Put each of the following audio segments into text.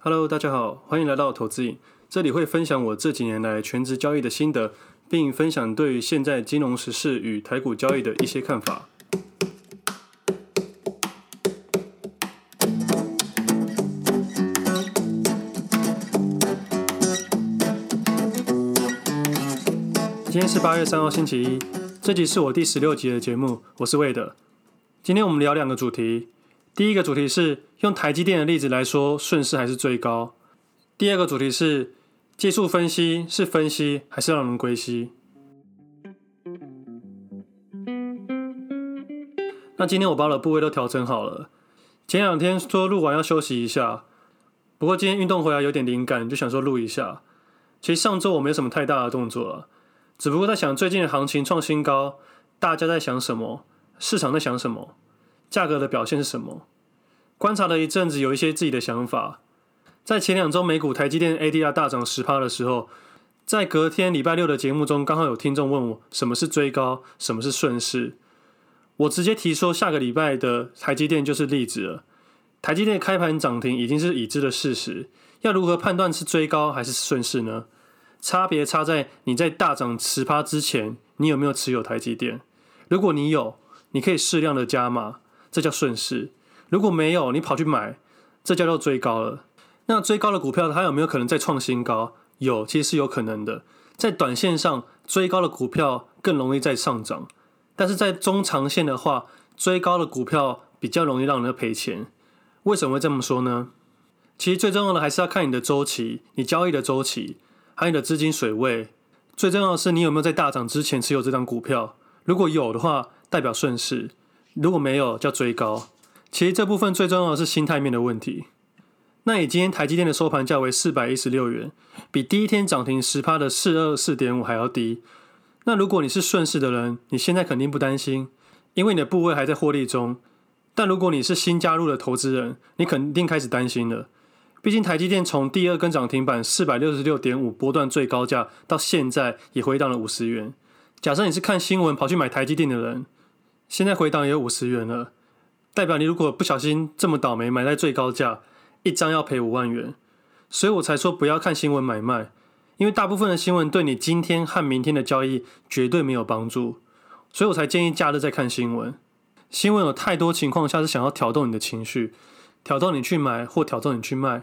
Hello，大家好，欢迎来到投资影。这里会分享我这几年来全职交易的心得，并分享对现在金融时事与台股交易的一些看法。今天是八月三号，星期一。这集是我第十六集的节目，我是魏德。今天我们聊两个主题。第一个主题是用台积电的例子来说，顺势还是最高。第二个主题是技术分析是分析还是让人归西。那今天我把我的部位都调整好了。前两天说录完要休息一下，不过今天运动回来有点灵感，就想说录一下。其实上周我没什么太大的动作了，只不过在想最近的行情创新高，大家在想什么？市场在想什么？价格的表现是什么？观察了一阵子，有一些自己的想法。在前两周美股台积电 ADR 大涨十趴的时候，在隔天礼拜六的节目中，刚好有听众问我什么是追高，什么是顺势。我直接提说，下个礼拜的台积电就是例子了。台积电开盘涨停已经是已知的事实，要如何判断是追高还是顺势呢？差别差在你在大涨十趴之前，你有没有持有台积电？如果你有，你可以适量的加码。这叫顺势，如果没有，你跑去买，这叫做追高了。那追高的股票，它有没有可能再创新高？有，其实是有可能的。在短线上，追高的股票更容易再上涨，但是在中长线的话，追高的股票比较容易让人赔钱。为什么会这么说呢？其实最重要的还是要看你的周期，你交易的周期，还有你的资金水位。最重要的是你有没有在大涨之前持有这张股票。如果有的话，代表顺势。如果没有叫追高，其实这部分最重要的是心态面的问题。那以今天台积电的收盘价为四百一十六元，比第一天涨停十趴的四二四点五还要低。那如果你是顺势的人，你现在肯定不担心，因为你的部位还在获利中。但如果你是新加入的投资人，你肯定开始担心了。毕竟台积电从第二根涨停板四百六十六点五波段最高价到现在也回档了五十元。假设你是看新闻跑去买台积电的人。现在回档也有五十元了，代表你如果不小心这么倒霉买在最高价，一张要赔五万元，所以我才说不要看新闻买卖，因为大部分的新闻对你今天和明天的交易绝对没有帮助，所以我才建议假日再看新闻。新闻有太多情况下是想要挑动你的情绪，挑动你去买或挑动你去卖。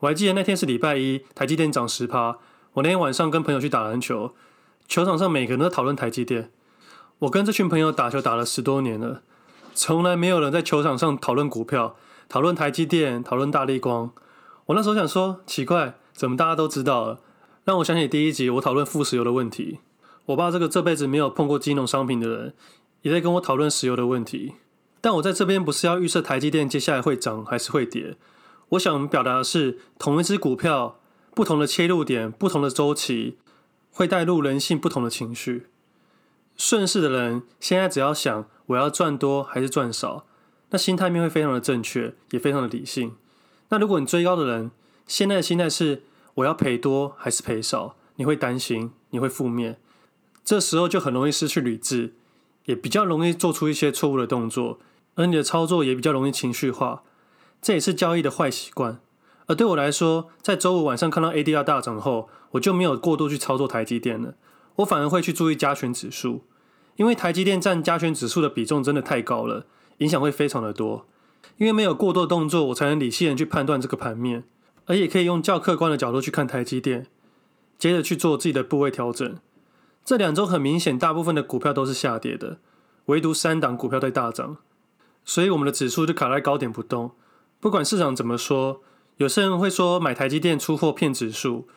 我还记得那天是礼拜一，台积电涨十趴，我那天晚上跟朋友去打篮球，球场上每个人都讨论台积电。我跟这群朋友打球打了十多年了，从来没有人在球场上讨论股票、讨论台积电、讨论大立光。我那时候想说，奇怪，怎么大家都知道了？让我想起第一集我讨论富石油的问题。我爸这个这辈子没有碰过金融商品的人，也在跟我讨论石油的问题。但我在这边不是要预设台积电接下来会涨还是会跌。我想表达的是，同一只股票，不同的切入点、不同的周期，会带入人性不同的情绪。顺势的人现在只要想我要赚多还是赚少，那心态面会非常的正确，也非常的理性。那如果你追高的人，现在的心态是我要赔多还是赔少，你会担心，你会负面，这时候就很容易失去理智，也比较容易做出一些错误的动作，而你的操作也比较容易情绪化，这也是交易的坏习惯。而对我来说，在周五晚上看到 ADR 大涨后，我就没有过度去操作台积电了。我反而会去注意加权指数，因为台积电占加权指数的比重真的太高了，影响会非常的多。因为没有过多的动作，我才能理性的去判断这个盘面，而也可以用较客观的角度去看台积电，接着去做自己的部位调整。这两周很明显，大部分的股票都是下跌的，唯独三档股票在大涨，所以我们的指数就卡在高点不动。不管市场怎么说，有些人会说买台积电出货骗指数，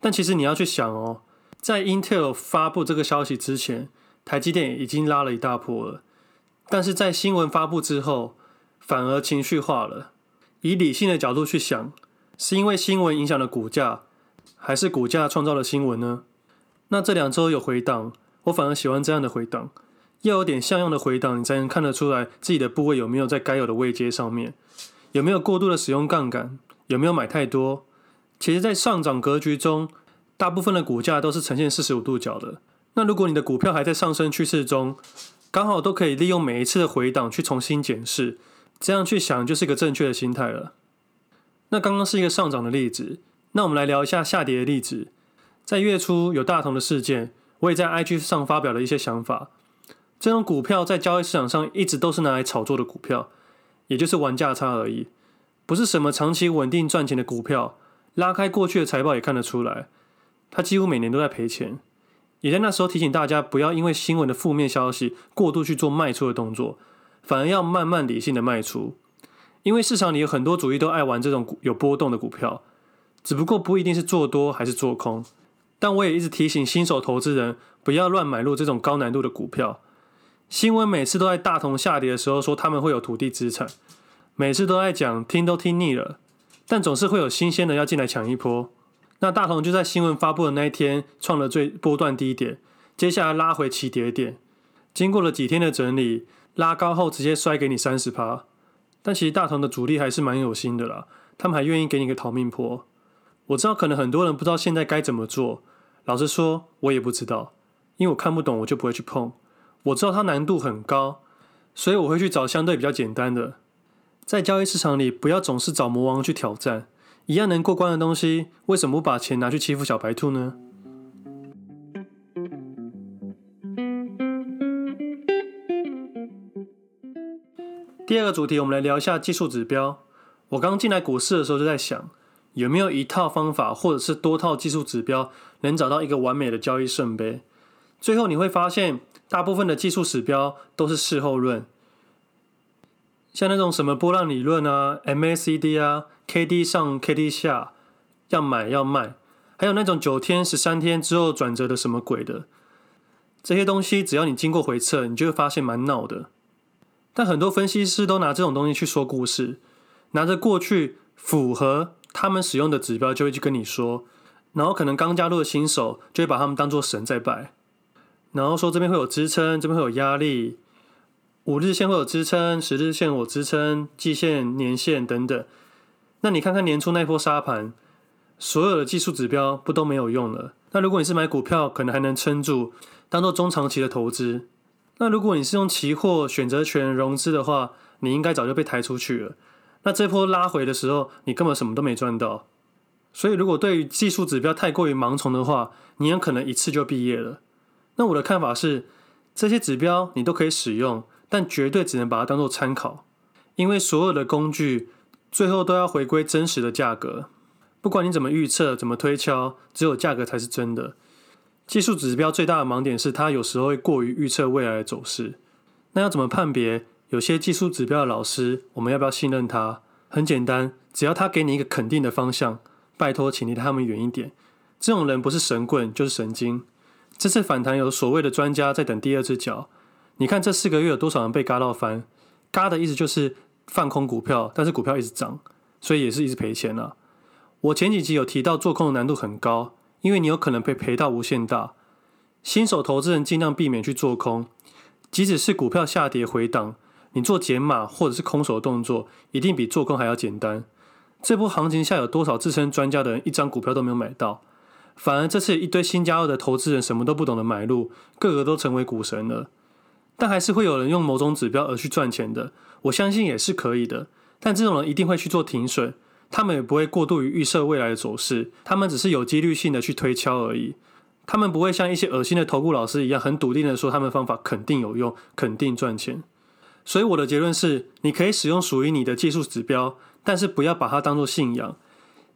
但其实你要去想哦。在 Intel 发布这个消息之前，台积电已经拉了一大波了。但是在新闻发布之后，反而情绪化了。以理性的角度去想，是因为新闻影响了股价，还是股价创造了新闻呢？那这两周有回档，我反而喜欢这样的回档，要有点像样的回档，你才能看得出来自己的部位有没有在该有的位阶上面，有没有过度的使用杠杆，有没有买太多。其实，在上涨格局中，大部分的股价都是呈现四十五度角的。那如果你的股票还在上升趋势中，刚好都可以利用每一次的回档去重新检视，这样去想就是一个正确的心态了。那刚刚是一个上涨的例子，那我们来聊一下下跌的例子。在月初有大同的事件，我也在 IG 上发表了一些想法。这种股票在交易市场上一直都是拿来炒作的股票，也就是玩价差而已，不是什么长期稳定赚钱的股票。拉开过去的财报也看得出来，它几乎每年都在赔钱。也在那时候提醒大家，不要因为新闻的负面消息过度去做卖出的动作，反而要慢慢理性的卖出。因为市场里有很多主力都爱玩这种有波动的股票，只不过不一定是做多还是做空。但我也一直提醒新手投资人不要乱买入这种高难度的股票。新闻每次都在大同下跌的时候说他们会有土地资产，每次都在讲，听都听腻了。但总是会有新鲜的要进来抢一波。那大同就在新闻发布的那一天创了最波段低点，接下来拉回起跌点，经过了几天的整理，拉高后直接摔给你三十趴。但其实大同的主力还是蛮有心的啦，他们还愿意给你个逃命坡。我知道可能很多人不知道现在该怎么做，老实说，我也不知道，因为我看不懂，我就不会去碰。我知道它难度很高，所以我会去找相对比较简单的。在交易市场里，不要总是找魔王去挑战，一样能过关的东西，为什么不把钱拿去欺负小白兔呢？第二个主题，我们来聊一下技术指标。我刚进来股市的时候就在想，有没有一套方法，或者是多套技术指标，能找到一个完美的交易圣杯？最后你会发现，大部分的技术指标都是事后论，像那种什么波浪理论啊、MACD 啊、KD 上 KD 下，要买要卖，还有那种九天、十三天之后转折的什么鬼的，这些东西只要你经过回测，你就会发现蛮闹的。但很多分析师都拿这种东西去说故事，拿着过去符合。他们使用的指标就会去跟你说，然后可能刚加入的新手就会把他们当做神在拜，然后说这边会有支撑，这边会有压力，五日线会有支撑，十日线有支撑，季线、年线等等。那你看看年初那波杀盘，所有的技术指标不都没有用了？那如果你是买股票，可能还能撑住，当做中长期的投资。那如果你是用期货、选择权融资的话，你应该早就被抬出去了。那这波拉回的时候，你根本什么都没赚到。所以，如果对于技术指标太过于盲从的话，你有可能一次就毕业了。那我的看法是，这些指标你都可以使用，但绝对只能把它当做参考，因为所有的工具最后都要回归真实的价格。不管你怎么预测、怎么推敲，只有价格才是真的。技术指标最大的盲点是，它有时候会过于预测未来的走势。那要怎么判别？有些技术指标的老师，我们要不要信任他？很简单，只要他给你一个肯定的方向，拜托，请离他们远一点。这种人不是神棍就是神经。这次反弹有所谓的专家在等第二只脚。你看这四个月有多少人被嘎到翻？嘎的意思就是放空股票，但是股票一直涨，所以也是一直赔钱了啊。我前几集有提到做空的难度很高，因为你有可能被赔到无限大。新手投资人尽量避免去做空，即使是股票下跌回档。你做减码或者是空手的动作，一定比做空还要简单。这波行情下有多少自称专家的人，一张股票都没有买到，反而这次一堆新加入的投资人什么都不懂的买入，个个都成为股神了。但还是会有人用某种指标而去赚钱的，我相信也是可以的。但这种人一定会去做停损，他们也不会过度于预测未来的走势，他们只是有几率性的去推敲而已。他们不会像一些恶心的投顾老师一样，很笃定的说他们方法肯定有用，肯定赚钱。所以我的结论是，你可以使用属于你的技术指标，但是不要把它当做信仰。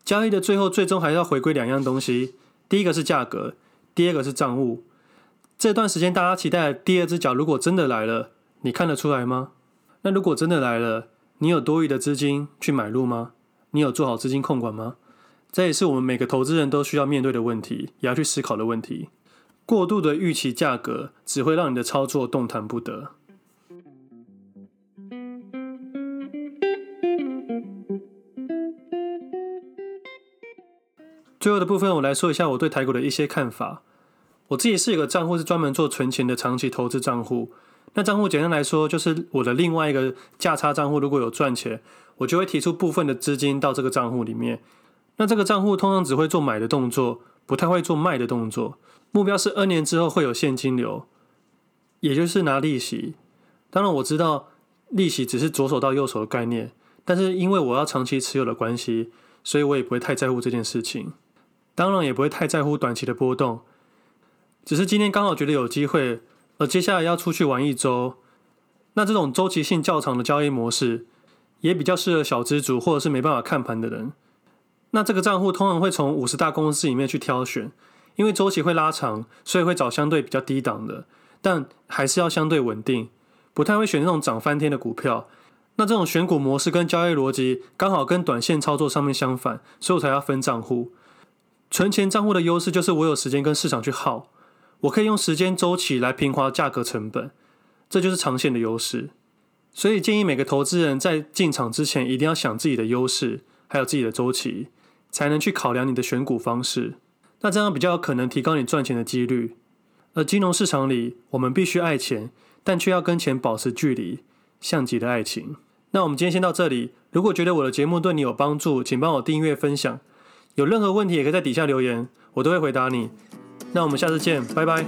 交易的最后，最终还是要回归两样东西：第一个是价格，第二个是账务。这段时间大家期待第二只脚，如果真的来了，你看得出来吗？那如果真的来了，你有多余的资金去买入吗？你有做好资金控管吗？这也是我们每个投资人都需要面对的问题，也要去思考的问题。过度的预期价格，只会让你的操作动弹不得。最后的部分，我来说一下我对台股的一些看法。我自己是一个账户，是专门做存钱的长期投资账户。那账户简单来说，就是我的另外一个价差账户，如果有赚钱，我就会提出部分的资金到这个账户里面。那这个账户通常只会做买的动作，不太会做卖的动作。目标是二年之后会有现金流，也就是拿利息。当然我知道利息只是左手到右手的概念，但是因为我要长期持有的关系，所以我也不会太在乎这件事情。当然也不会太在乎短期的波动，只是今天刚好觉得有机会，而接下来要出去玩一周，那这种周期性较长的交易模式，也比较适合小资族或者是没办法看盘的人。那这个账户通常会从五十大公司里面去挑选，因为周期会拉长，所以会找相对比较低档的，但还是要相对稳定，不太会选那种涨翻天的股票。那这种选股模式跟交易逻辑刚好跟短线操作上面相反，所以我才要分账户。存钱账户的优势就是我有时间跟市场去耗，我可以用时间周期来平滑价格成本，这就是长线的优势。所以建议每个投资人在进场之前一定要想自己的优势，还有自己的周期，才能去考量你的选股方式。那这样比较有可能提高你赚钱的几率。而金融市场里，我们必须爱钱，但却要跟钱保持距离，像极了爱情。那我们今天先到这里。如果觉得我的节目对你有帮助，请帮我订阅分享。有任何问题也可以在底下留言，我都会回答你。那我们下次见，拜拜。